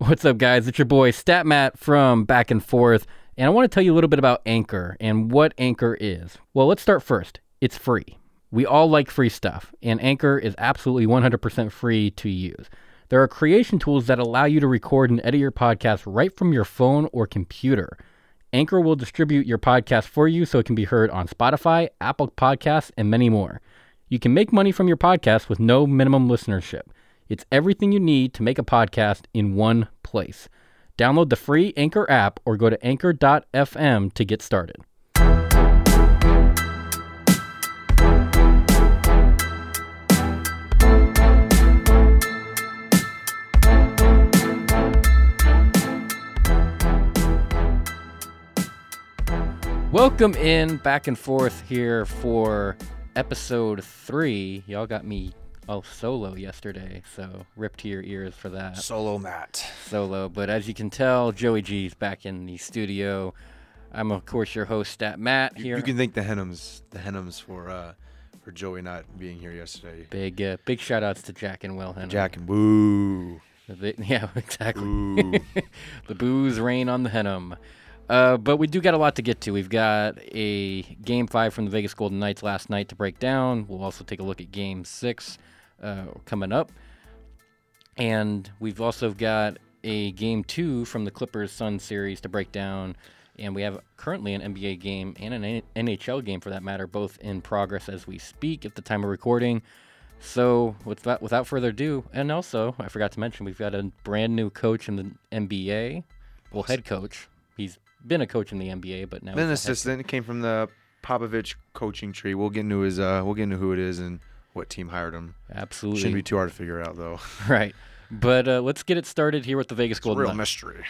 What's up, guys? It's your boy Stat Matt from Back and Forth, and I want to tell you a little bit about Anchor and what Anchor is. Well, let's start first. It's free. We all like free stuff, and Anchor is absolutely 100% free to use. There are creation tools that allow you to record and edit your podcast right from your phone or computer. Anchor will distribute your podcast for you so it can be heard on Spotify, Apple Podcasts, and many more. You can make money from your podcast with no minimum listenership. It's everything you need to make a podcast in one place. Download the free Anchor app or go to anchor.fm to get started. Welcome in back and forth here for episode three. Y'all got me all solo yesterday, so rip to your ears for that. Solo Matt. Solo, but as you can tell, Joey G's back in the studio. I'm of course your host, Stat Matt here. you can thank the Henhams, the Henhams for uh, for Joey not being here yesterday. big uh, big shout outs to Jack and Will Henham. Jack and Woo. The- yeah, exactly. Ooh. the booze rain on the Henham. Uh, but we do got a lot to get to. We've got a game five from the Vegas Golden Knights last night to break down. We'll also take a look at game six uh, coming up. And we've also got a game two from the Clippers Sun series to break down. And we have currently an NBA game and an NHL game for that matter, both in progress as we speak at the time of recording. So, without, without further ado, and also, I forgot to mention, we've got a brand new coach in the NBA. Well, head coach. He's been a coach in the NBA, but now Then he's a head assistant came from the Popovich coaching tree. We'll get into his. Uh, we'll get into who it is and what team hired him. Absolutely. Shouldn't be too hard to figure out though. right. But uh, let's get it started here with the Vegas It's a Golden real Knights. mystery.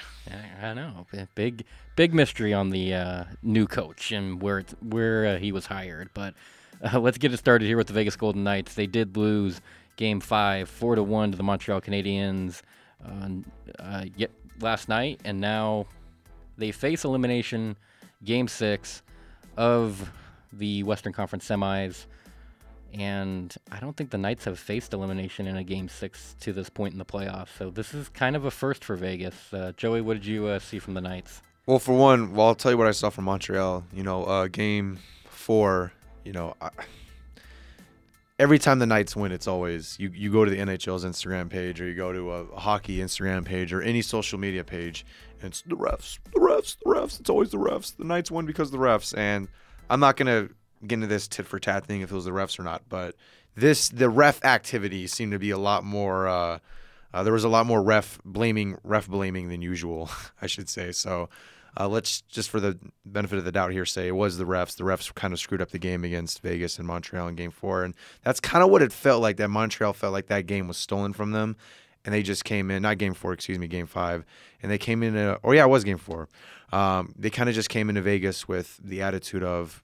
I I know, big, big mystery on the uh, new coach and where it's, where uh, he was hired. But uh, let's get it started here with the Vegas Golden Knights. They did lose Game Five, four to one to the Montreal Canadiens uh, uh, yet last night, and now they face elimination, Game Six of the Western Conference semis. And I don't think the Knights have faced elimination in a Game Six to this point in the playoffs. So this is kind of a first for Vegas. Uh, Joey, what did you uh, see from the Knights? Well, for one, well, I'll tell you what I saw from Montreal. You know, uh, game four. You know, I, every time the Knights win, it's always you. You go to the NHL's Instagram page, or you go to a, hockey Instagram page, or any social media page, and it's the refs, the refs, the refs. It's always the refs. The Knights won because of the refs. And I'm not gonna get into this tit for tat thing if it was the refs or not, but this the ref activity seemed to be a lot more. Uh, uh, there was a lot more ref blaming, ref blaming than usual, I should say. So uh, let's just for the benefit of the doubt here say it was the refs. The refs kind of screwed up the game against Vegas and Montreal in Game Four, and that's kind of what it felt like. That Montreal felt like that game was stolen from them, and they just came in. Not Game Four, excuse me, Game Five, and they came in. Uh, or yeah, it was Game Four. Um, they kind of just came into Vegas with the attitude of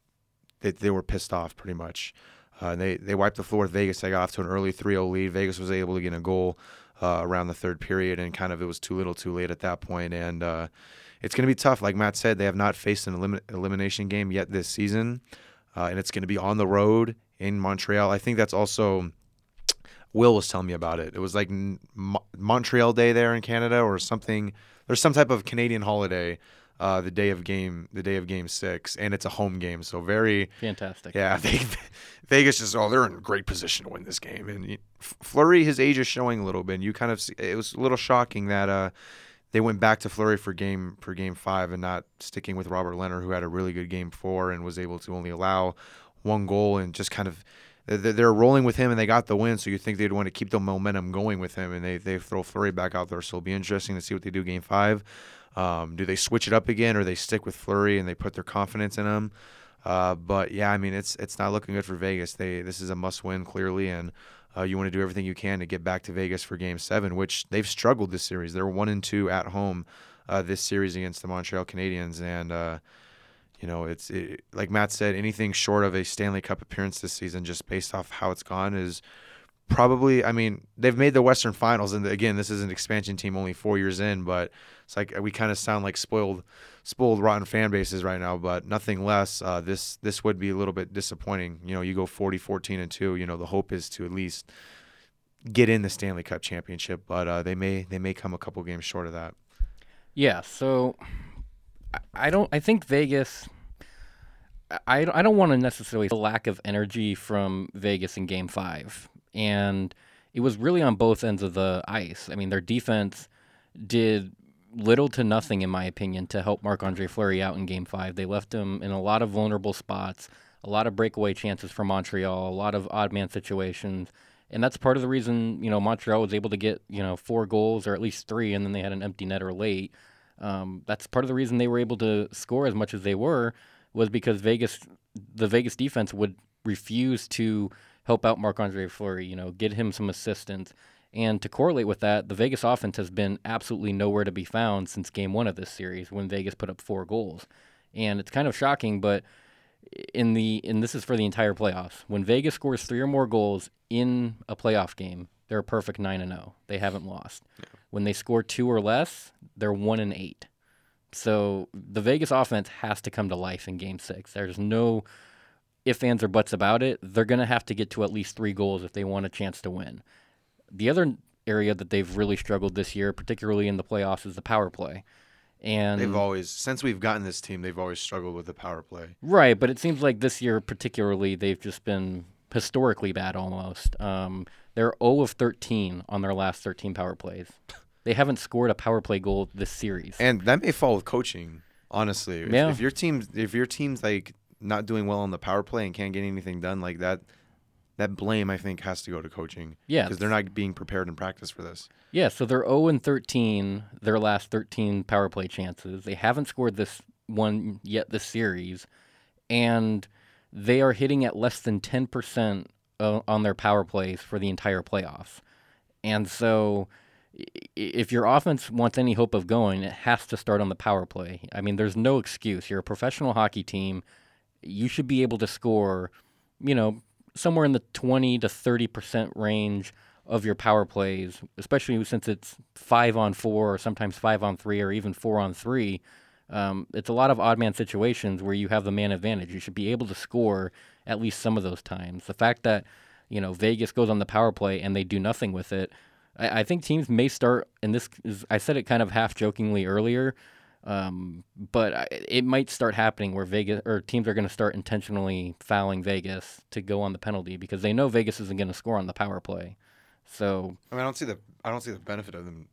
that they were pissed off, pretty much. Uh, they they wiped the floor with Vegas. They got off to an early 3-0 lead. Vegas was able to get a goal uh, around the third period, and kind of it was too little, too late at that point. And uh, it's going to be tough. Like Matt said, they have not faced an elim- elimination game yet this season, uh, and it's going to be on the road in Montreal. I think that's also. Will was telling me about it. It was like Mo- Montreal Day there in Canada, or something. There's some type of Canadian holiday uh, the day of game, the day of Game Six, and it's a home game, so very Fantastic. yeah, they, Vegas just oh they're in a great position to win this game, and Fleury his age is showing a little bit. And you kind of see, it was a little shocking that uh they went back to Fleury for game for game five and not sticking with Robin Lehner, who had a really good game four and was able to only allow one goal and just kind of. they're- They're rolling with him and they got the win, so you think they'd want to keep the momentum going with him, and they, they throw Fleury back out there. So it'll be interesting to see what they do game five. Um, do they switch it up again, or they stick with Fleury and they put their confidence in him? Uh, but yeah, I mean it's it's not looking good for Vegas. They this is a must win clearly, and uh, you want to do everything you can to get back to Vegas for Game Seven, which they've struggled this series. They're one and two at home uh, this series against the Montreal Canadiens, and uh, you know it's it, like Matt said, anything short of a Stanley Cup appearance this season, just based off how it's gone, is probably. I mean, they've made the Western Finals, and again, this is an expansion team only four years in, but it's like we kind of sound like spoiled, spoiled, rotten fan bases right now. But nothing less. Uh, this this would be a little bit disappointing. You know, you go 40, 14, and two. You know, the hope is to at least get in the Stanley Cup championship, but uh, they may they may come a couple games short of that. Yeah, so I- I don't. I think Vegas. I I don't want to necessarily the lack of energy from Vegas in Game Five, and it was really on both ends of the ice. I mean, their defense did little to nothing, in my opinion, to help Marc Andre Fleury out in Game Five. They left him in a lot of vulnerable spots, a lot of breakaway chances for Montreal, a lot of odd man situations. And that's part of the reason, you know, Montreal was able to get, you know, four goals or at least three, and then they had an empty netter late. Um, that's part of the reason they were able to score as much as they were, was because Vegas, the Vegas defense would refuse to help out Marc Andre Fleury, you know, get him some assistance. And to correlate with that, the Vegas offense has been absolutely nowhere to be found since game one of this series when Vegas put up four goals. And it's kind of shocking, but in the and this is for the entire playoffs. When Vegas scores three or more goals in a playoff game, they're a perfect nine and zero. They haven't lost. When they score two or less, they're one and eight. So the Vegas offense has to come to life in Game Six. There's no ifs, ands, or buts about it. They're going to have to get to at least three goals if they want a chance to win. The other area that they've really struggled this year, particularly in the playoffs, is the power play. And They've always since we've gotten this team, they've always struggled with the power play. Right, but it seems like this year particularly they've just been historically bad almost. Um, they're 0 of 13 on their last 13 power plays. They haven't scored a power play goal this series. And that may fall with coaching, honestly. If, Yeah. if your team's if your team's like not doing well on the power play and can't get anything done like that, that blame I think has to go to coaching. Yeah. because they're not being prepared in practice for this. yeah, so they're 0 and 13 their last 13 power play chances. They haven't scored this one yet this series and they are hitting at less than 10% o- on their power plays for the entire playoffs. And so if your offense wants any hope of going, it has to start on the power play. I mean, there's no excuse. You're a professional hockey team. You should be able to score, you know, somewhere in the 20 to 30% range of your power plays, especially since it's five on four or sometimes five on three or even four on three. Um, it's a lot of odd man situations where you have the man advantage. You should be able to score at least some of those times. The fact that you know Vegas goes on the power play and they do nothing with it, I, I think teams may start. And this is I said it kind of half jokingly earlier, um, but I, it might start happening where Vegas or teams are going to start intentionally fouling Vegas to go on the penalty because they know Vegas isn't going to score on the power play. So I mean, I don't see the I don't see the benefit of them.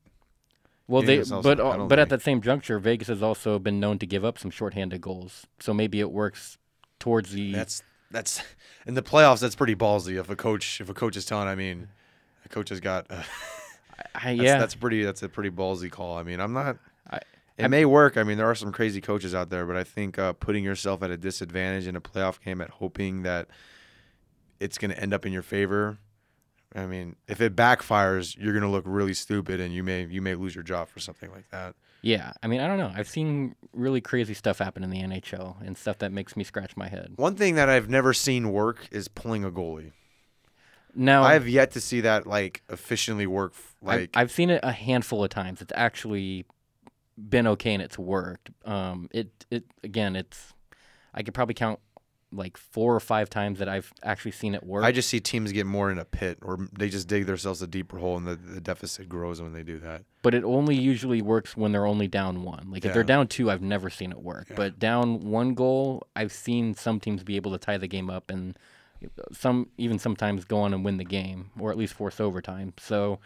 well, they but a uh, but at that same juncture, Vegas has also been known to give up some shorthanded goals. So maybe it works towards the That's that's in the playoffs. That's pretty ballsy. If a coach if a coach is telling, I mean, a coach has got. Uh, I, that's, yeah. that's pretty. That's a pretty ballsy call. I mean, I'm not. I- it may work. I mean, there are some crazy coaches out there, but I think uh, putting yourself at a disadvantage in a playoff game, at hoping that it's going to end up in your favor. I mean, if it backfires, you're going to look really stupid, and you may you may lose your job for something like that. yeah. I mean, I don't know. I've seen really crazy stuff happen in the NHL and stuff that makes me scratch my head. One thing that I've never seen work is pulling a goalie. Now I have yet to see that like efficiently work. f- I've, Like I've seen it a handful of times. It's actually been okay and it's worked. Um, it it again, it's I could probably count like four or five times that I've actually seen it work. I just see teams get more in a pit, or they just dig themselves a deeper hole, and the, the deficit grows when they do that. but it only usually works when they're only down one. Like if they're down two, I've never seen it work. Yeah. But down one goal, I've seen some teams be able to tie the game up, and some even sometimes go on and win the game, or at least force overtime. So,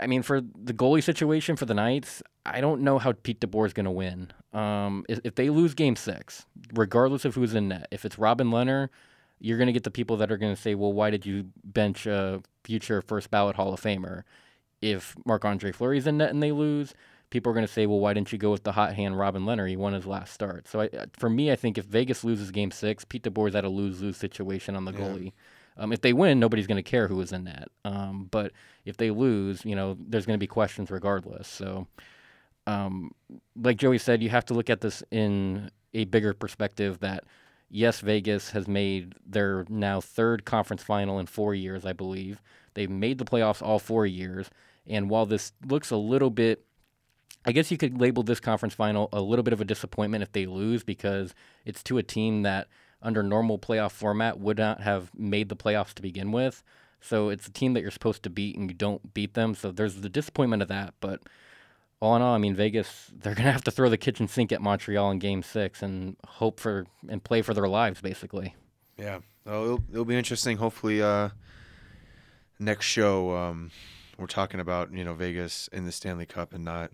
I mean, for the goalie situation for the Knights, I don't know how Pete DeBoer is going to win. Um, if, if they lose Game Six, regardless of who's in net, if it's Robin Lehner, you're going to get the people that are going to say, "Well, why did you bench a future first ballot Hall of Famer?" If Marc Andre Fleury's in net and they lose, people are going to say, "Well, why didn't you go with the hot hand Robin Lehner? He won his last start." So, I, for me, I think if Vegas loses Game Six, Pete DeBoer's at a lose-lose situation on the Yeah. goalie. Um, if they win, nobody's going to care who was in that. Um, but if they lose, you know, there's going to be questions regardless. So, um, like Joey said, you have to look at this in a bigger perspective that yes, Vegas has made their now third conference final in four years, I believe. They've made the playoffs all four years. And while this looks a little bit, I guess you could label this conference final a little bit of a disappointment if they lose because it's to a team that under normal playoff format would not have made the playoffs to begin with. So it's a team that you're supposed to beat and you don't beat them. So there's the disappointment of that. But all in all, I mean, Vegas, they're going to have to throw the kitchen sink at Montreal in game six and hope for and play for their lives, basically. Yeah. Oh, it'll, it'll be interesting. Hopefully, uh, next show, um, we're talking about, you know, Vegas in the Stanley Cup and not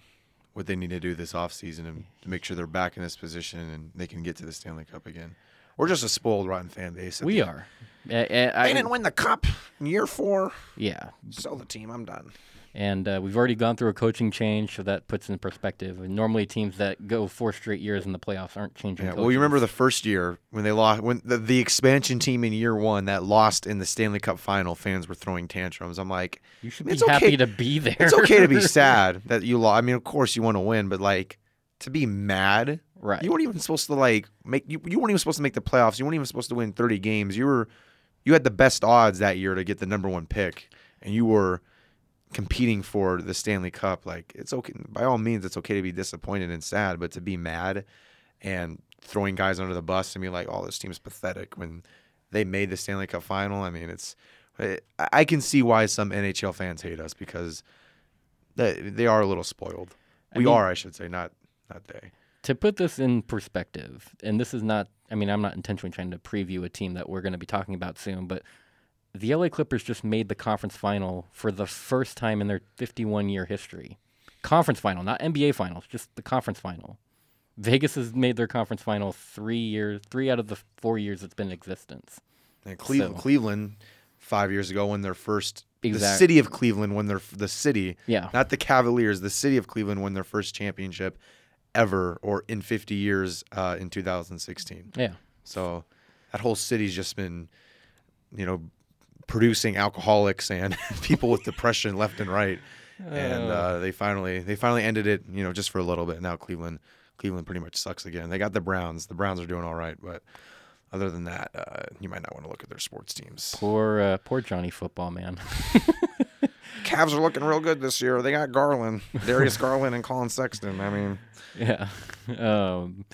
what they need to do this offseason and to make sure they're back in this position and they can get to the Stanley Cup again. We're just a spoiled, rotten fan base. We are. I, I, They didn't win the cup in year four. yeah, Sell the team. I'm done. and uh, we've already gone through a coaching change, so that puts in perspective. And normally, teams that go four straight years in the playoffs aren't changing. Yeah. coaches. Well, you remember the first year when they lost, when the, the expansion team in year one that lost in the Stanley Cup final, fans were throwing tantrums. I'm like, you should be it's okay- happy to be there. it's okay to be sad that you lost. I mean, of course you want to win, but like to be mad, right? you weren't even supposed to like make you. You weren't even supposed to make the playoffs. You weren't even supposed to win 30 games. You were, you had the best odds that year to get the number one pick, and you were competing for the Stanley Cup. Like it's okay. By all means, it's okay to be disappointed and sad, but to be mad and throwing guys under the bus and be like, "Oh, this team's pathetic," when they made the Stanley Cup final. I mean, it's. I I can see why some NHL fans hate us because they they are a little spoiled. I We mean- are, I should say, not not they. To put this in perspective, and this is not, I mean, I'm not intentionally trying to preview a team that we're going to be talking about soon, but the LA Clippers just made the conference final for the first time in their 51 year history. Conference final, not NBA finals, just the conference final. Vegas has made their conference final three years, three out of the four years it's been in existence. And Cleveland, So- Cleveland, five years ago, when their first the city of Cleveland, won their the city, Yeah. not the Cavaliers, the city of Cleveland, won their first championship ever, or in 50 years, uh, in 2016. Yeah. So that whole city's just been, you know, producing alcoholics and people with depression left and right. And Oh. uh, they finally they finally ended it, you know, just for a little bit. Now Cleveland Cleveland pretty much sucks again. They got the Browns. The Browns are doing all right, but other than that, uh, you might not want to look at their sports teams. Poor, uh, poor Johnny football, man. Cavs are looking real good this year. They got Garland, Darius Garland, and Collin Sexton. I mean, Yeah. Um,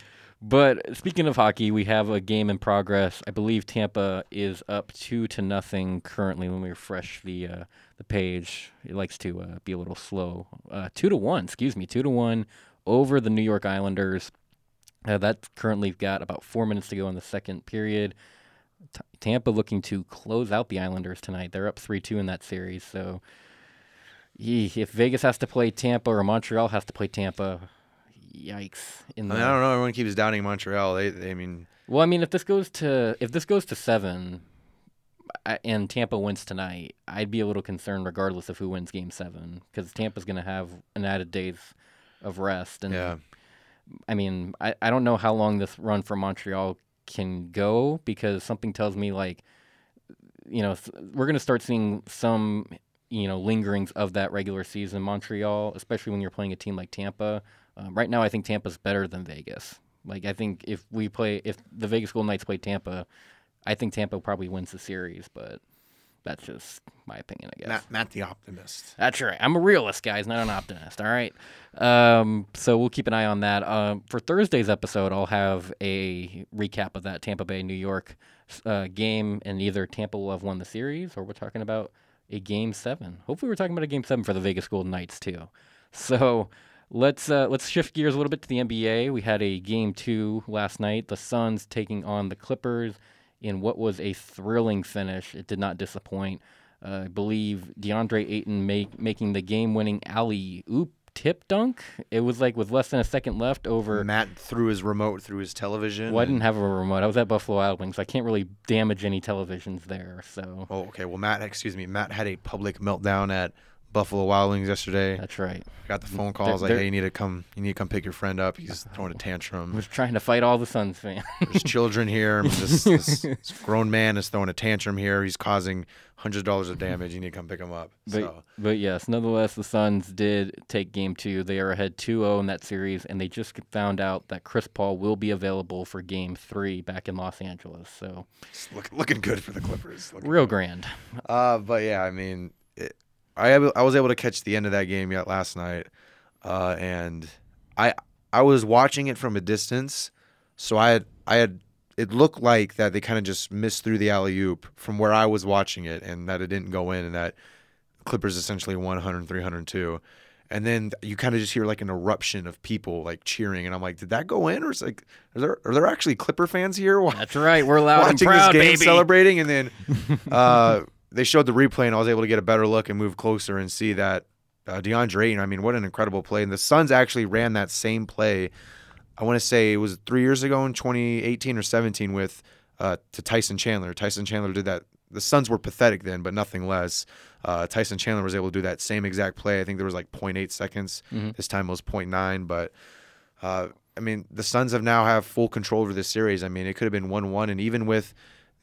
but speaking of hockey, we have a game in progress. I believe Tampa is up two to nothing currently. When we refresh the uh, the page, it likes to uh, be a little slow. Uh, two to one, excuse me, two to one over the New York Islanders. Uh, that's currently got about four minutes to go in the second period. T- Tampa looking to close out the Islanders tonight. They're up three two in that series. So, if Vegas has to play Tampa or Montreal has to play Tampa, yikes! In I, mean, I don't know. Everyone keeps doubting Montreal. They, they I mean, well, I mean, if this goes to if this goes to seven, and Tampa wins tonight, I'd be a little concerned regardless of who wins Game Seven because Tampa's going to have an added days of rest. And yeah. I mean, I, I don't know how long this run for Montreal can go because something tells me like, you know, we're going to start seeing some you know lingerings of that regular season Montreal, especially when you're playing a team like Tampa. Um, right now, I think Tampa's better than Vegas. Like I think if we play, if the Vegas Golden Knights play Tampa, I think Tampa probably wins the series. But that's just my opinion, I guess. Matt, Matt the optimist. That's right. I'm a realist, guys, not an optimist. All right. Um, so we'll keep an eye on that. Um, for Thursday's episode, I'll have a recap of that Tampa Bay New York uh, game, and either Tampa will have won the series, or we're talking about a game seven. Hopefully, we're talking about a game seven for the Vegas Golden Knights too. So let's uh, let's shift gears a little bit to the NBA. We had a game two last night. The Suns taking on the Clippers in what was a thrilling finish. It did not disappoint. Uh, I believe DeAndre Ayton make, making the game-winning alley oop tip dunk. It was like with less than a second left over. Matt threw his remote through his television. Well, I didn't have a remote. I was at Buffalo Wild Wings. I can't really damage any televisions there. So Oh, okay. Well, Matt, excuse me. Matt had a public meltdown at Buffalo Wild Wings yesterday. that's right. Got the phone calls was like, they're- "Hey, you need to come. You need to come pick your friend up. He's throwing a tantrum. was trying to fight all the Suns fans. There's children here. I mean, this, this, this grown man is throwing a tantrum here. He's causing hundred dollars of damage. You need to come pick him up." But, So but yes, nonetheless, the Suns did take game two. They are ahead 2 0 in that series, and they just found out that Chris Paul will be available for game three back in Los Angeles. So, look, looking good for the Clippers. Looking real grand. Uh, but yeah, I mean, it, I I was able to catch the end of that game yet last night, uh, and I I was watching it from a distance, so I had I had it looked like that they kind of just missed through the alley oop from where I was watching it, and that it didn't go in, and that Clippers essentially won 100, 302. And then you kind of just hear like an eruption of people like cheering, and I'm like, did that go in, or is like, are there are there actually Clipper fans here? That's right, we're loud watching and proud, this game, baby. celebrating, and then uh, they showed the replay, and I was able to get a better look and move closer and see that uh, DeAndre Ayton. I mean, what an incredible play! And the Suns actually ran that same play. I want to say it was three years ago in 2018 or 17 with uh, to Tyson Chandler. Tyson Chandler did that. The Suns were pathetic then, but nothing less. Uh, Tyson Chandler was able to do that same exact play. I think there was like 0.8 seconds. Mhm. This time it was 0.9, but uh, I mean, the Suns have now have full control over this series. I mean, it could have been 1-1, and even with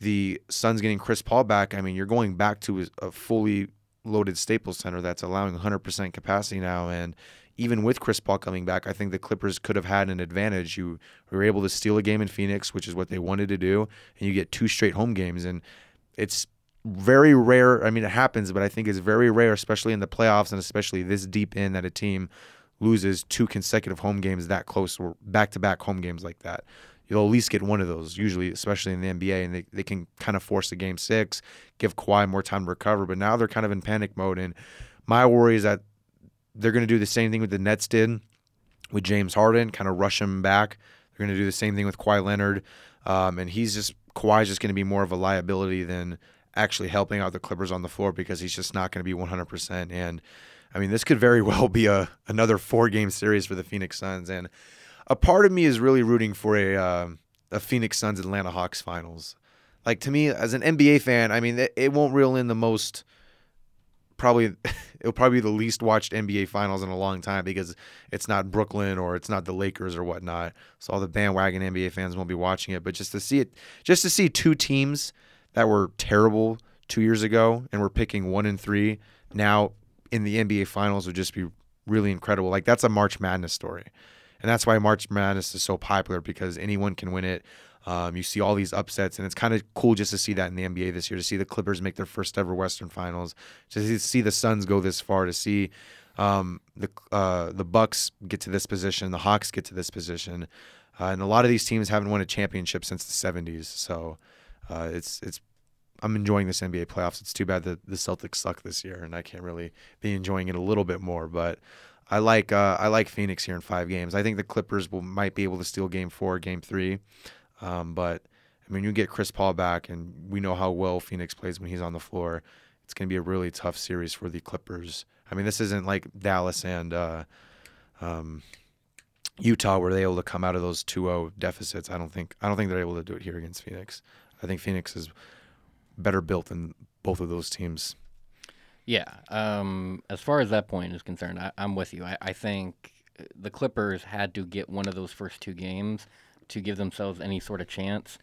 the Suns getting Chris Paul back, I mean, you're going back to a fully loaded Staples Center that's allowing 100% capacity now, and even with Chris Paul coming back, I think the Clippers could have had an advantage. You were able to steal a game in Phoenix, which is what they wanted to do, and you get two straight home games, and it's very rare. I mean, it happens, but I think it's very rare, especially in the playoffs and especially this deep in, that a team loses two consecutive home games that close or back to back home games like that. You'll at least get one of those, usually, especially in the NBA, and they, they can kind of force a game six, give Kawhi more time to recover. But now they're kind of in panic mode. And my worry is that they're going to do the same thing with the Nets did with James Harden, kind of rush him back. They're going to do the same thing with Kawhi Leonard. Um, and he's just, Kawhi's just going to be more of a liability than actually helping out the Clippers on the floor because he's just not going to be 100%. And I mean, this could very well be a another four game series for the Phoenix Suns. And a part of me is really rooting for a uh, a Phoenix Suns Atlanta Hawks finals. Like to me, as an NBA fan, I mean, it, it won't reel in the most. Probably, it'll probably be the least watched NBA finals in a long time because it's not Brooklyn or it's not the Lakers or whatnot. So all the bandwagon NBA fans won't be watching it. But just to see it, just to see two teams that were terrible two years ago and we're picking one and three now in the NBA finals would just be really incredible. Like that's a March Madness story. And that's why March Madness is so popular because anyone can win it. Um, you see all these upsets, and it's kind of cool just to see that in the NBA this year. To see the Clippers make their first ever Western Finals, to see the Suns go this far, to see um, the uh, the Bucks get to this position, the Hawks get to this position, uh, and a lot of these teams haven't won a championship since the '70s. So uh, it's it's I'm enjoying this NBA playoffs. It's too bad that the Celtics suck this year, and I can't really be enjoying it a little bit more. But I like uh, I like Phoenix here in five games. I think the Clippers will might be able to steal Game Four, Game Three, um, but I mean you get Chris Paul back, and we know how well Phoenix plays when he's on the floor. It's going to be a really tough series for the Clippers. I mean this isn't like Dallas and uh, um, Utah where they're able to come out of those 2-0 deficits. I don't think I don't think they're able to do it here against Phoenix. I think Phoenix is better built than both of those teams. Yeah. Um, as far as that point is concerned, I, I'm with you. I, I think the Clippers had to get one of those first two games to give themselves any sort of chance.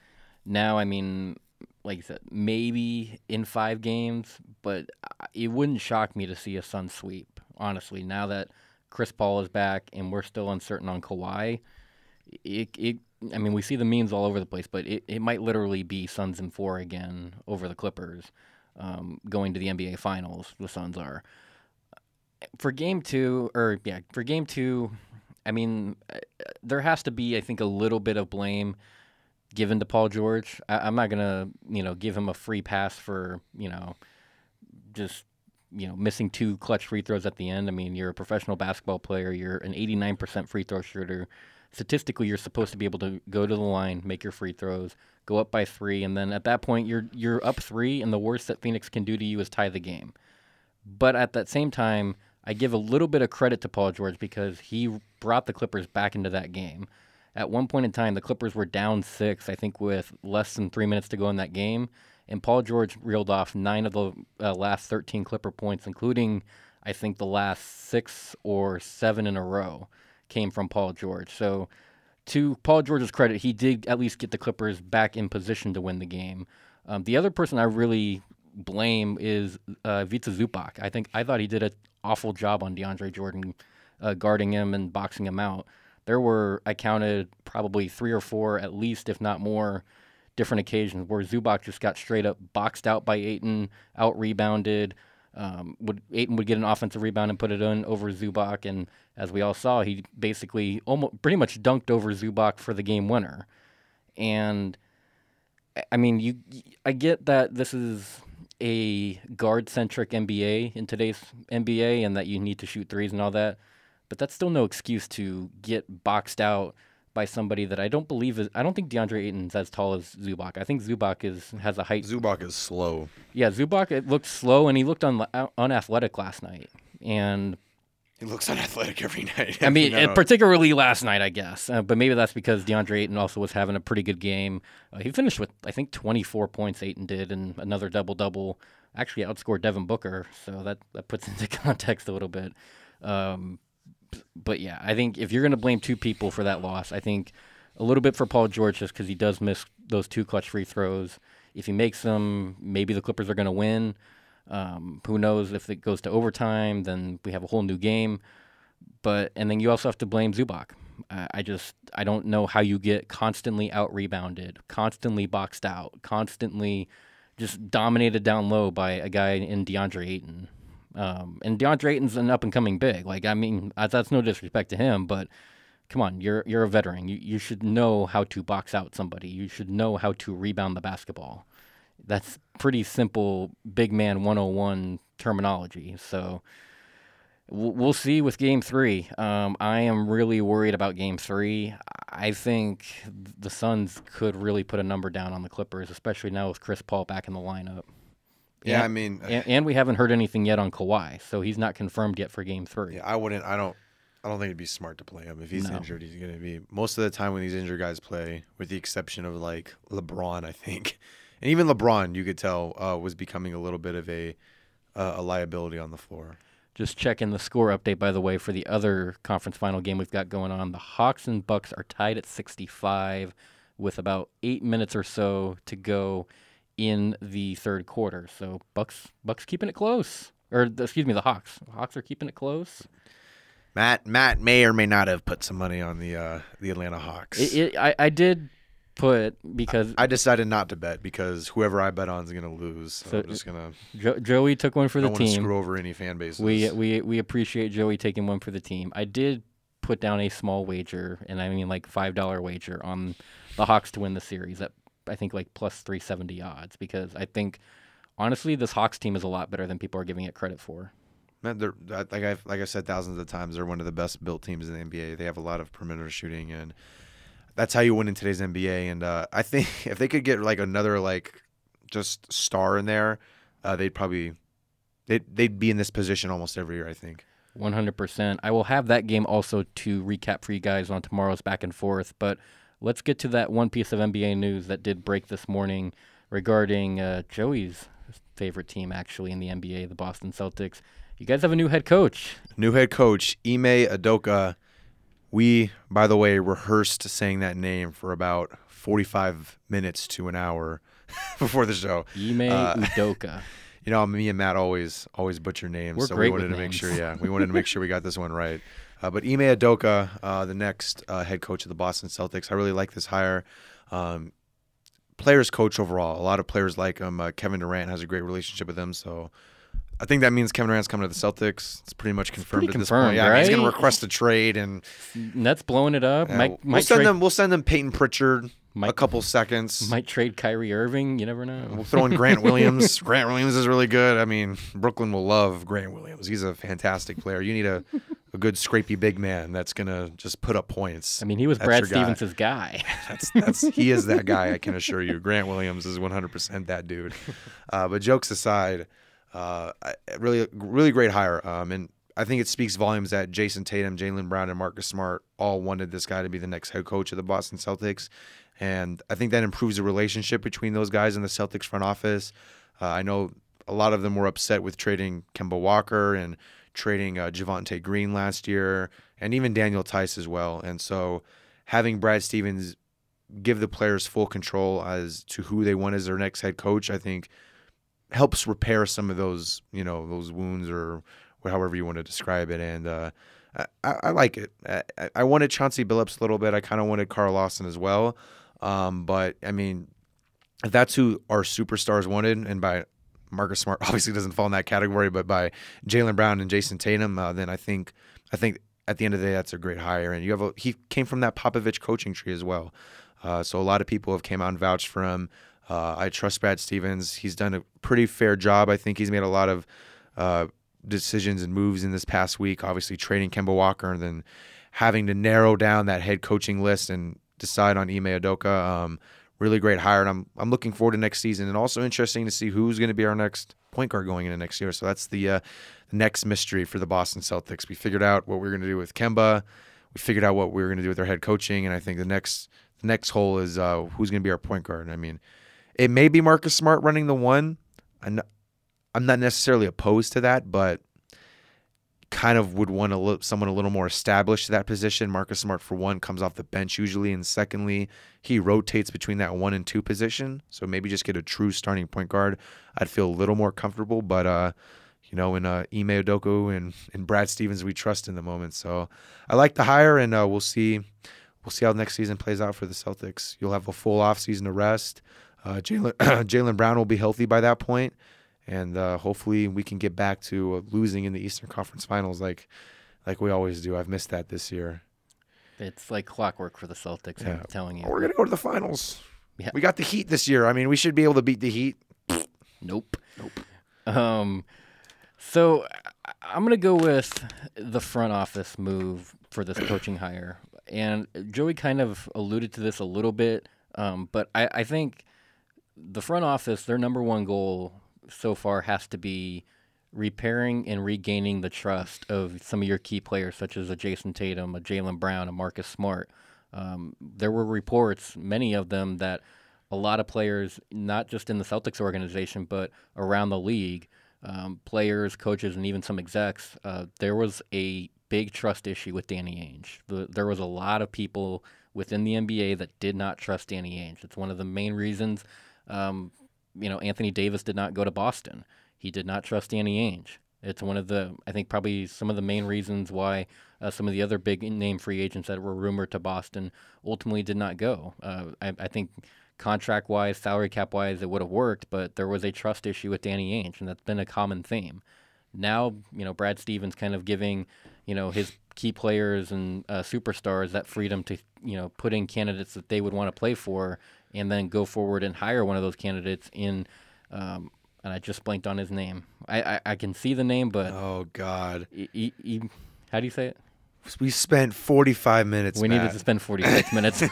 Now, I mean, like I said, maybe in five games, but it wouldn't shock me to see a Sun sweep, honestly. Now that Chris Paul is back and we're still uncertain on Kawhi, it, it I mean, we see the memes all over the place, but it, it might literally be Suns and four again over the Clippers um, going to the NBA Finals. The Suns are for game two, or yeah, for game two. I mean, uh, there has to be, I think, a little bit of blame given to Paul George. I, I'm not gonna, you know, give him a free pass for, you know, just you know missing two clutch free throws at the end. I mean, you're a professional basketball player. You're an 89% free throw shooter. Statistically, you're supposed to be able to go to the line, make your free throws, go up by three, and then at that point, you're you're up three, and the worst that Phoenix can do to you is tie the game. But at that same time, I give a little bit of credit to Paul George because he brought the Clippers back into that game. At one point in time, the Clippers were down six, I think, with less than three minutes to go in that game. And Paul George reeled off nine of the uh, last 13 Clipper points, including, I think, the last six or seven in a row came from Paul George. So, to Paul George's credit, he did at least get the Clippers back in position to win the game. Um, the other person I really blame is uh, Ivica Zubac. I think I thought he did an awful job on DeAndre Jordan, uh, guarding him and boxing him out. There were I counted probably three or four, at least if not more, different occasions where Zubac just got straight up boxed out by Ayton, out rebounded. Um, would Ayton would get an offensive rebound and put it in over Zubac, and as we all saw, he basically almost pretty much dunked over Zubac for the game winner. And I mean, you. I get that this is a guard-centric NBA in today's NBA, and that you need to shoot threes and all that. But that's still no excuse to get boxed out by somebody that I don't believe is. I don't think DeAndre Ayton's as tall as Zubac. I think Zubac is has a height. Zubac is slow. Yeah, Zubac it looked slow and he looked un, uh, unathletic last night. And he looks unathletic every night. I mean, no. particularly last night, I guess. Uh, but maybe that's because DeAndre Ayton also was having a pretty good game. Uh, he finished with, I think, 24 points, Ayton did, and another double double. Actually, outscored Devin Booker. So that, that puts into context a little bit. Um, but yeah, I think if you're going to blame two people for that loss, I think a little bit for Paul George just because he does miss those two clutch free throws. If he makes them, maybe the Clippers are going to win. Um, who knows if it goes to overtime? Then we have a whole new game. But and then you also have to blame Zubac. I just I don't know how you get constantly out rebounded, constantly boxed out, constantly just dominated down low by a guy in DeAndre Ayton. Um, and DeAndre Ayton's an up and coming big. Like I mean, that's no disrespect to him, but come on, you're you're a veteran. You you should know how to box out somebody. You should know how to rebound the basketball that's pretty simple big man 101 terminology. So we'll see with game three. Um, I am really worried about game three. I think the Suns could really put a number down on the Clippers, especially now with Chris Paul back in the lineup. Yeah, and, I mean, and, and, we haven't heard anything yet on Kawhi, so he's not confirmed yet for Game Three. Yeah, I wouldn't. I don't. I don't think it'd be smart to play him if he's no. injured. He's going to be most of the time when these injured guys play, with the exception of like LeBron. I think and even LeBron, you could tell, uh, was becoming a little bit of a uh, a liability on the floor. Just checking the score update, by the way, for the other conference final game we've got going on. The Hawks and Bucks are tied at 65 with about eight minutes or so to go in the third quarter. So Bucks Bucks keeping it close, or excuse me, the Hawks. The Hawks are keeping it close. Matt Matt may or may not have put some money on the uh, the Atlanta Hawks. It, it, I, I did put because I decided not to bet because whoever I bet on is going to lose. So, so, I'm just gonna. Jo- Joey took one for the team. Screw over any fan bases. We we we appreciate Joey taking one for the team. I did put down a small wager, and I mean like five dollar wager on the Hawks to win the series at I think like plus three seventy odds because I think honestly this Hawks team is a lot better than people are giving it credit for. Man, they're like I've like I said thousands of times, they're one of the best built teams in the NBA. They have a lot of perimeter shooting and that's how you win in today's NBA. And uh, I think if they could get like another like just star in there, uh, they'd probably they'd they'd be in this position almost every year. I think. 100%. I will have that game also to recap for you guys on tomorrow's back and forth. But let's get to that one piece of NBA news that did break this morning regarding uh, Joey's favorite team, actually, in the NBA, the Boston Celtics. You guys have a new head coach. New head coach, Ime Udoka. We, by the way, rehearsed saying that name for about 45 minutes to an hour before the show. Ime uh, Udoka. You know, me and Matt always always butcher names, We're so we wanted to names. make sure. Yeah, we wanted to make sure we got this one right. Uh, but Ime Udoka, uh, the next uh, head coach of the Boston Celtics, I really like this hire. Um, players coach overall. A lot of players like him. Uh, Kevin Durant has a great relationship with him, so I think that means Kevin Durant's coming to the Celtics. It's pretty much confirmed pretty at this confirmed, point. Yeah, right? he's going to request a trade, and Nets blowing it up. yeah, might, we'll might send trade, them. We'll send them Payton Pritchard Might- a couple seconds. Might trade Kyrie Irving. You never know. We'll throw in Grant Williams. Grant Williams is really good. I mean, Brooklyn will love Grant Williams. He's a fantastic player. You need a, a good scrapey big man that's gonna just put up points. I mean, he was That's Brad guy. Stevens' guy. That's that's he is that guy. I can assure you. Grant Williams is 100% that dude. Uh, but jokes aside, uh, really really great hire. Um, and I think it speaks volumes that Jayson Tatum, Jaylen Brown, and Marcus Smart all wanted this guy to be the next head coach of the Boston Celtics. And I think that improves the relationship between those guys in the Celtics front office. Uh, I know a lot of them were upset with trading Kemba Walker and trading uh, Javonte Green last year, and even Daniel Theis as well. And so having Brad Stevens give the players full control as to who they want as their next head coach, I think helps repair some of those, you know, those wounds or however you want to describe it. And uh, I, I like it. I, I wanted Chauncey Billups a little bit. I kind of wanted Carl Lawson as well. Um, but I mean, if that's who our superstars wanted, and by Marcus Smart obviously doesn't fall in that category, but by Jaylen Brown and Jayson Tatum, uh, then I think I think at the end of the day that's a great hire. And you have a, he came from that Popovich coaching tree as well, uh, so a lot of people have came out and vouched for him. Uh, I trust Brad Stevens. He's done a pretty fair job. I think he's made a lot of uh, decisions and moves in this past week. Obviously, trading Kemba Walker and then having to narrow down that head coaching list and decide on Ime Udoka. Um, really great hire, and I'm I'm looking forward to next season. And also interesting to see who's going to be our next point guard going into next year. So that's the uh, next mystery for the Boston Celtics. We figured out what we are going to do with Kemba. We figured out what we were going to do with our head coaching, and I think the next the next hole is uh, who's going to be our point guard. I mean, it may be Marcus Smart running the one. I'm not, necessarily opposed to that, but kind of would want look someone a little more established to that position. Marcus Smart, for one, comes off the bench usually, and secondly, he rotates between that one and two position. So maybe just get a true starting point guard. I'd feel a little more comfortable, but uh, you know, in uh, Ime Udoka and and Brad Stevens, we trust in the moment. So I like the hire, and uh, we'll see. We'll see how next season plays out for the Celtics. You'll have a full off season to rest. Uh, Jaylen Jaylen Brown will be healthy by that point and uh, hopefully we can get back to uh, losing in the Eastern Conference Finals like like we always do. I've missed that this year. It's like clockwork for the Celtics. Yeah. I'm telling you, we're gonna go to the finals. Yeah. we got the Heat this year. I mean, we should be able to beat the Heat. Nope. Nope. Um, so I'm gonna go with the front office move for this coaching hire, and Joey kind of alluded to this a little bit, um, but I, I think the front office, their number one goal so far has to be repairing and regaining the trust of some of your key players, such as a Jayson Tatum, a Jaylen Brown, a Marcus Smart. Um, there were reports, many of them, that a lot of players, not just in the Celtics organization, but around the league, um, players, coaches, and even some execs, uh, there was a big trust issue with Danny Ainge. The, there was a lot of people within the NBA that did not trust Danny Ainge. It's one of the main reasons um, you know, Anthony Davis did not go to Boston. He did not trust Danny Ainge. It's one of the, I think, probably some of the main reasons why uh, some of the other big name free agents that were rumored to Boston ultimately did not go. Uh, I, I, think contract wise, salary cap wise, it would have worked, but there was a trust issue with Danny Ainge, and that's been a common theme. Now, you know, Brad Stevens kind of giving, you know, his key players and uh, superstars that freedom to, you know, put in candidates that they would want to play for and then go forward and hire one of those candidates in. Um, and I just blanked on his name. I, I, I can see the name, but oh god, e, e, e, how do you say it? We spent 45 minutes. We Matt. needed to spend 46 minutes. Ime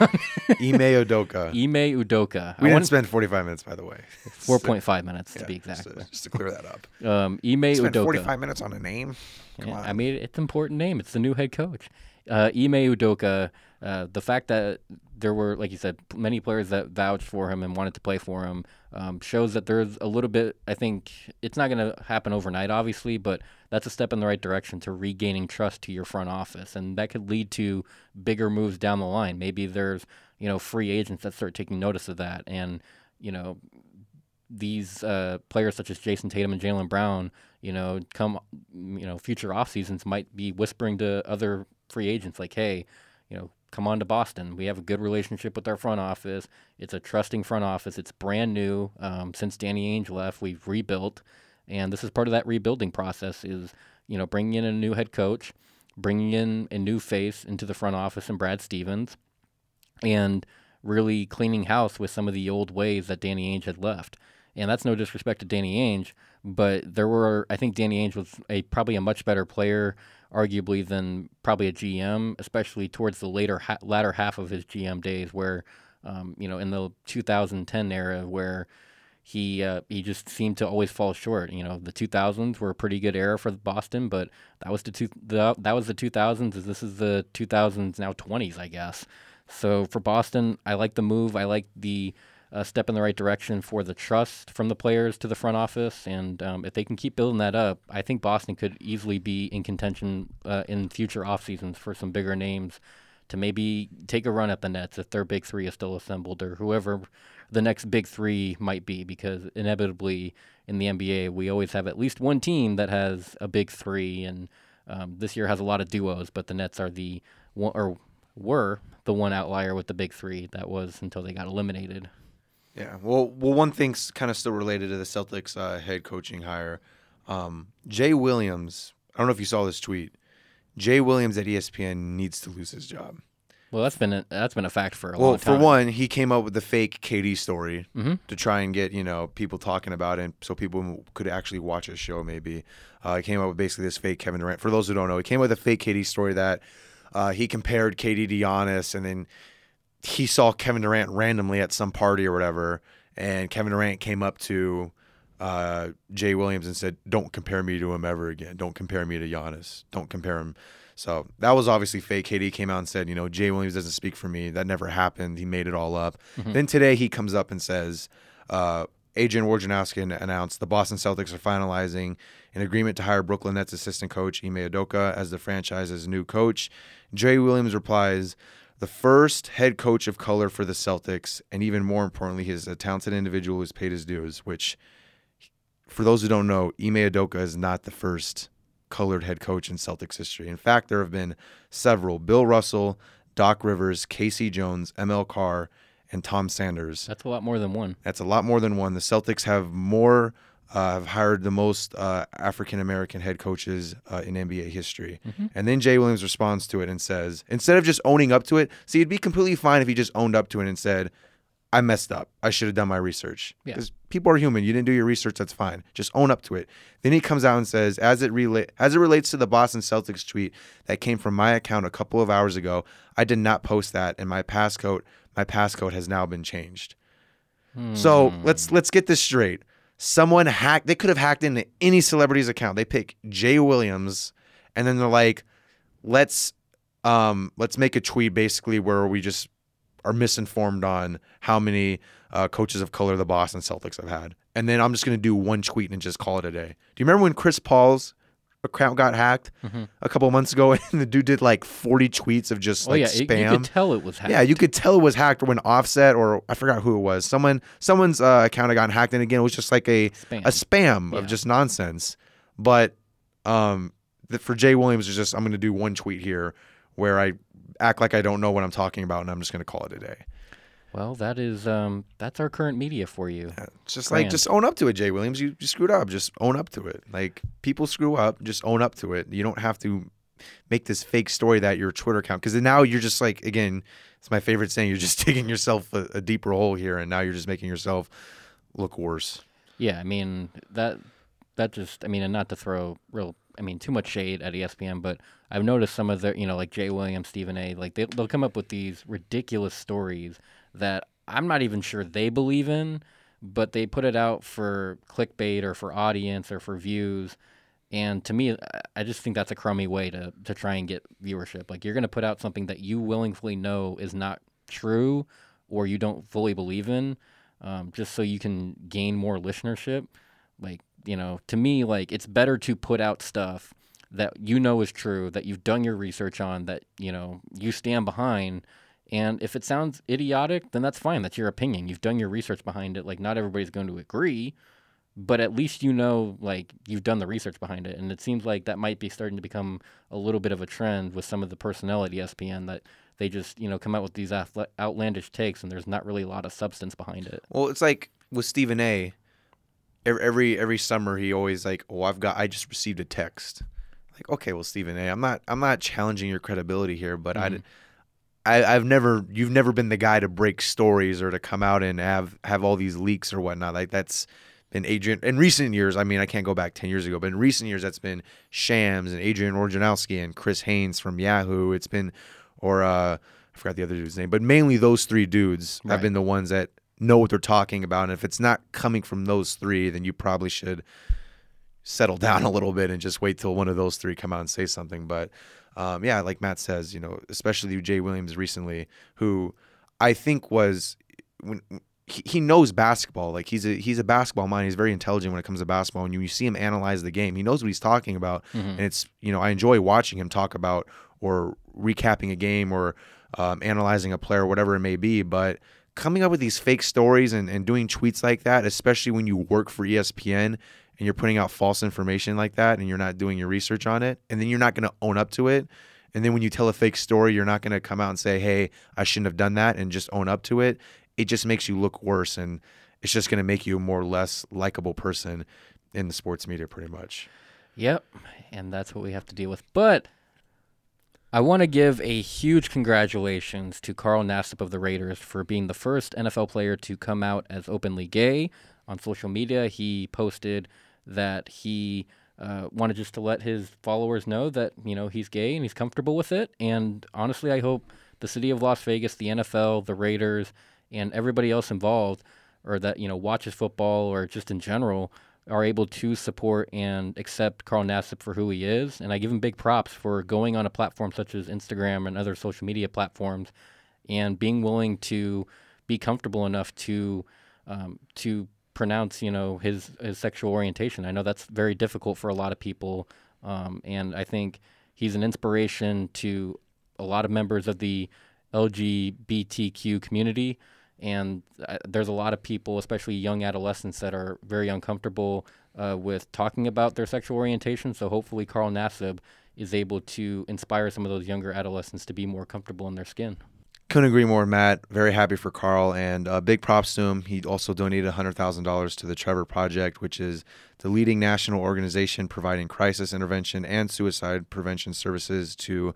Udoka. Ime Udoka. We I didn't spend 45 minutes, by the way. 4.5 minutes yeah, to be exact. Just to, just to, clear that up. Um, Ime Udoka. 45 minutes on a name. Come yeah, on. I mean, it's an important name. It's the new head coach. Uh, Ime Udoka. Uh, the fact that there were, like you said, many players that vouched for him and wanted to play for him. Um, shows that there's a little bit. I think it's not going to happen overnight, obviously, but that's a step in the right direction to regaining trust to your front office, and that could lead to bigger moves down the line. Maybe there's you know free agents that start taking notice of that, and you know these uh, players such as Jayson Tatum and Jaylen Brown, you know, come you know future off seasons might be whispering to other free agents like, hey, you know, come on to Boston. We have a good relationship with our front office. It's a trusting front office. It's brand new. Um, since Danny Ainge left, we've rebuilt, and this is part of that rebuilding process. Is you know bringing in a new head coach, bringing in a new face into the front office and Brad Stevens, and really cleaning house with some of the old ways that Danny Ainge had left. And that's no disrespect to Danny Ainge, but there were I think Danny Ainge was a probably a much better player arguably than probably a GM, especially towards the later ha- latter half of his GM days, where um, you know in the 2010 era where he uh, he just seemed to always fall short. You know, the 2000s were a pretty good era for Boston, but that was the, two, the that was the 2000s. This is the 2000s now 20s, I guess. So for Boston, I like the move. I like the a step in the right direction for the trust from the players to the front office. And um, if they can keep building that up, I think Boston could easily be in contention uh, in future off seasons for some bigger names to maybe take a run at the Nets if their big three is still assembled or whoever the next big three might be. Because inevitably in the NBA, we always have at least one team that has a big three, and um, this year has a lot of duos. But the Nets are the one or were the one outlier with the big three that was until they got eliminated. Yeah. Well, well, one thing's kind of still related to the Celtics uh, head coaching hire. Um, Jay Williams. I don't know if you saw this tweet. Jay Williams at ESPN needs to lose his job. Well, that's been a, that's been a fact for a Well, long time. Well, for one, he came up with the fake KD story Mhm. to try and get you know people talking about it, so people could actually watch his show. Maybe uh, he came up with basically this fake Kevin Durant. For those who don't know, he came up with a fake KD story that uh, he compared KD to Giannis, and then he saw Kevin Durant randomly at some party or whatever, and Kevin Durant came up to uh, Jay Williams and said, "Don't compare me to him ever again. Don't compare me to Giannis. Don't compare him." So that was obviously fake. KD came out and said, "You know, Jay Williams doesn't speak for me. That never happened. He made it all up." Then today he comes up and says, uh, "Adrian Wojnarowski announced the Boston Celtics are finalizing an agreement to hire Brooklyn Nets assistant coach Ime Udoka as the franchise's new coach." Jay Williams replies. The first head coach of color for the Celtics, and even more importantly, he's a talented individual who's paid his dues, which for those who don't know, Ime Udoka is not the first colored head coach in Celtics history. In fact, there have been several: Bill Russell, Doc Rivers, K.C. Jones, ML Carr, and Tom Sanders. That's a lot more than one. That's a lot more than one. The Celtics have more, uh, have hired the most uh, African American head coaches uh, in NBA history. And then Jay Williams responds to it and says, instead of just owning up to it, see, it'd be completely fine if he just owned up to it and said, I messed up. I should have done my research. Yeah. Because people are human. You didn't do your research. That's fine. Just own up to it. Then he comes out and says, as it rela- as it relates to the Boston Celtics tweet that came from my account a couple of hours ago, I did not post that, and my passcode my passcode has now been changed. So let's let's get this straight. Someone hacked. They could have hacked into any celebrity's account. They pick Jay Williams, and then they're like, "Let's um let's make a tweet basically where we just are misinformed on how many uh, coaches of color the Boston Celtics have had, and then I'm just gonna do one tweet and just call it a day." Do you remember when Chris Paul's account got hacked a couple of months ago, and the dude did like 40 tweets of just Oh like yeah, it- spam? you could tell it was hacked. Yeah, you could tell it was hacked when Offset or I forgot who it was. Someone someone's uh, account had gotten hacked, and again, it was just like a Spam. a spam Yeah. of just nonsense. But um, the, for Jay Williams, is just I'm going to do one tweet here where I act like I don't know what I'm talking about, and I'm just going to call it a day. Well, that is um that's our current media for you. It's just like just own up to it, Jay Williams. You, you screwed up. Just own up to it. Like people screw up, just own up to it. You don't have to make this fake story that your Twitter account because now you're just like again, it's my favorite saying. You're just digging yourself a, a deeper hole here, and now you're just making yourself look worse. Yeah, I mean that that just I mean and not to throw real I mean too much shade at ESPN, but I've noticed some of the you know like Jay Williams, Stephen A. Like they they'll come up with these ridiculous stories that I'm not even sure they believe in, but they put it out for clickbait or for audience or for views. And to me, I- just think that's a crummy way to, to try and get viewership. Like you're going to put out something that you willingly know is not true or you don't fully believe in, um, just so you can gain more listenership. Like you know, to me, like it's better to put out stuff that you know is true, that you've done your research on, that you know you stand behind. And if it sounds idiotic, then that's fine. That's your opinion. You've done your research behind it. Like not everybody's going to agree, but at least you know like you've done the research behind it and it seems like that might be starting to become a little bit of a trend with some of the personnel at espn that they just you know come out with these outlandish takes and there's not really a lot of substance behind it Well, it's like with Stephen A. Every every, summer he always like, oh, I've got, I just received a text. Like, okay, well, Stephen A. I'm not, I'm not challenging your credibility here, but I, I, I've never, you've never been the guy to break stories or to come out and have have all these leaks or whatnot. Like that's been Adrian in recent years. I mean, I can't go back ten years ago, but in recent years, that's been Shams and Adrian Wojnarowski and Chris Haynes from Yahoo. It's been, or uh, I forgot the other dude's name, but mainly those three dudes Right. have been the ones that know what they're talking about. And if it's not coming from those three, then you probably should settle down a little bit and just wait till one of those three come out and say something. But um, yeah, like Matt says, you know, especially Jay Williams recently, who I think was when he, he knows basketball. Like he's a he's a basketball mind. He's very intelligent when it comes to basketball. And you, you see him analyze the game, he knows what he's talking about. And it's you know I enjoy watching him talk about or recapping a game or um, analyzing a player, or whatever it may be. But coming up with these fake stories and, and doing tweets like that, especially when you work for ESPN and you're putting out false information like that and you're not doing your research on it, and then you're not going to own up to it. And then when you tell a fake story, you're not going to come out and say, hey, I shouldn't have done that and just own up to it. It just makes you look worse and it's just going to make you a more less likable person in the sports media, pretty much. Yep, and that's what we have to deal with. But I want to give a huge congratulations to Carl Nassib of the Raiders for being the first NFL player to come out as openly gay on social media. He posted that he uh, wanted just to let his followers know that you know he's gay and he's comfortable with it. And honestly, I hope the city of Las Vegas, the NFL, the Raiders, and everybody else involved, or that you know watches football or just in general, are able to support and accept Carl Nassib for who he is. And I give him big props for going on a platform such as Instagram and other social media platforms and being willing to be comfortable enough to um, to pronounce, you know, his his sexual orientation. I know that's very difficult for a lot of people, um, and I think he's an inspiration to a lot of members of the LGBTQ community and uh, there's a lot of people, especially young adolescents, that are very uncomfortable uh, with talking about their sexual orientation. So hopefully, Carl Nassib is able to inspire some of those younger adolescents to be more comfortable in their skin. Couldn't agree more, Matt. Very happy for Carl, and uh, big props to him. He also donated $100,000 to the Trevor Project, which is the leading national organization providing crisis intervention and suicide prevention services to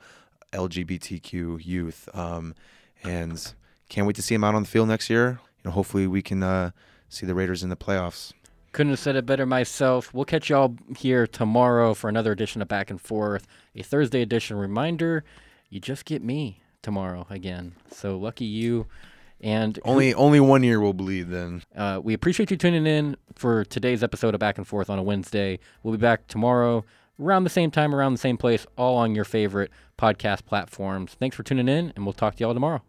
LGBTQ youth. Um, and can't wait to see him out on the field next year. You know, hopefully we can uh, see the Raiders in the playoffs. Couldn't have said it better myself. We'll catch y'all here tomorrow for another edition of Back and Forth, a Thursday edition reminder. You just get me tomorrow again. So lucky you. And only only one year will bleed then. Uh, we appreciate you tuning in for today's episode of Back and Forth on a Wednesday. We'll be back tomorrow around the same time, around the same place, all on your favorite podcast platforms. Thanks for tuning in, and we'll talk to y'all tomorrow.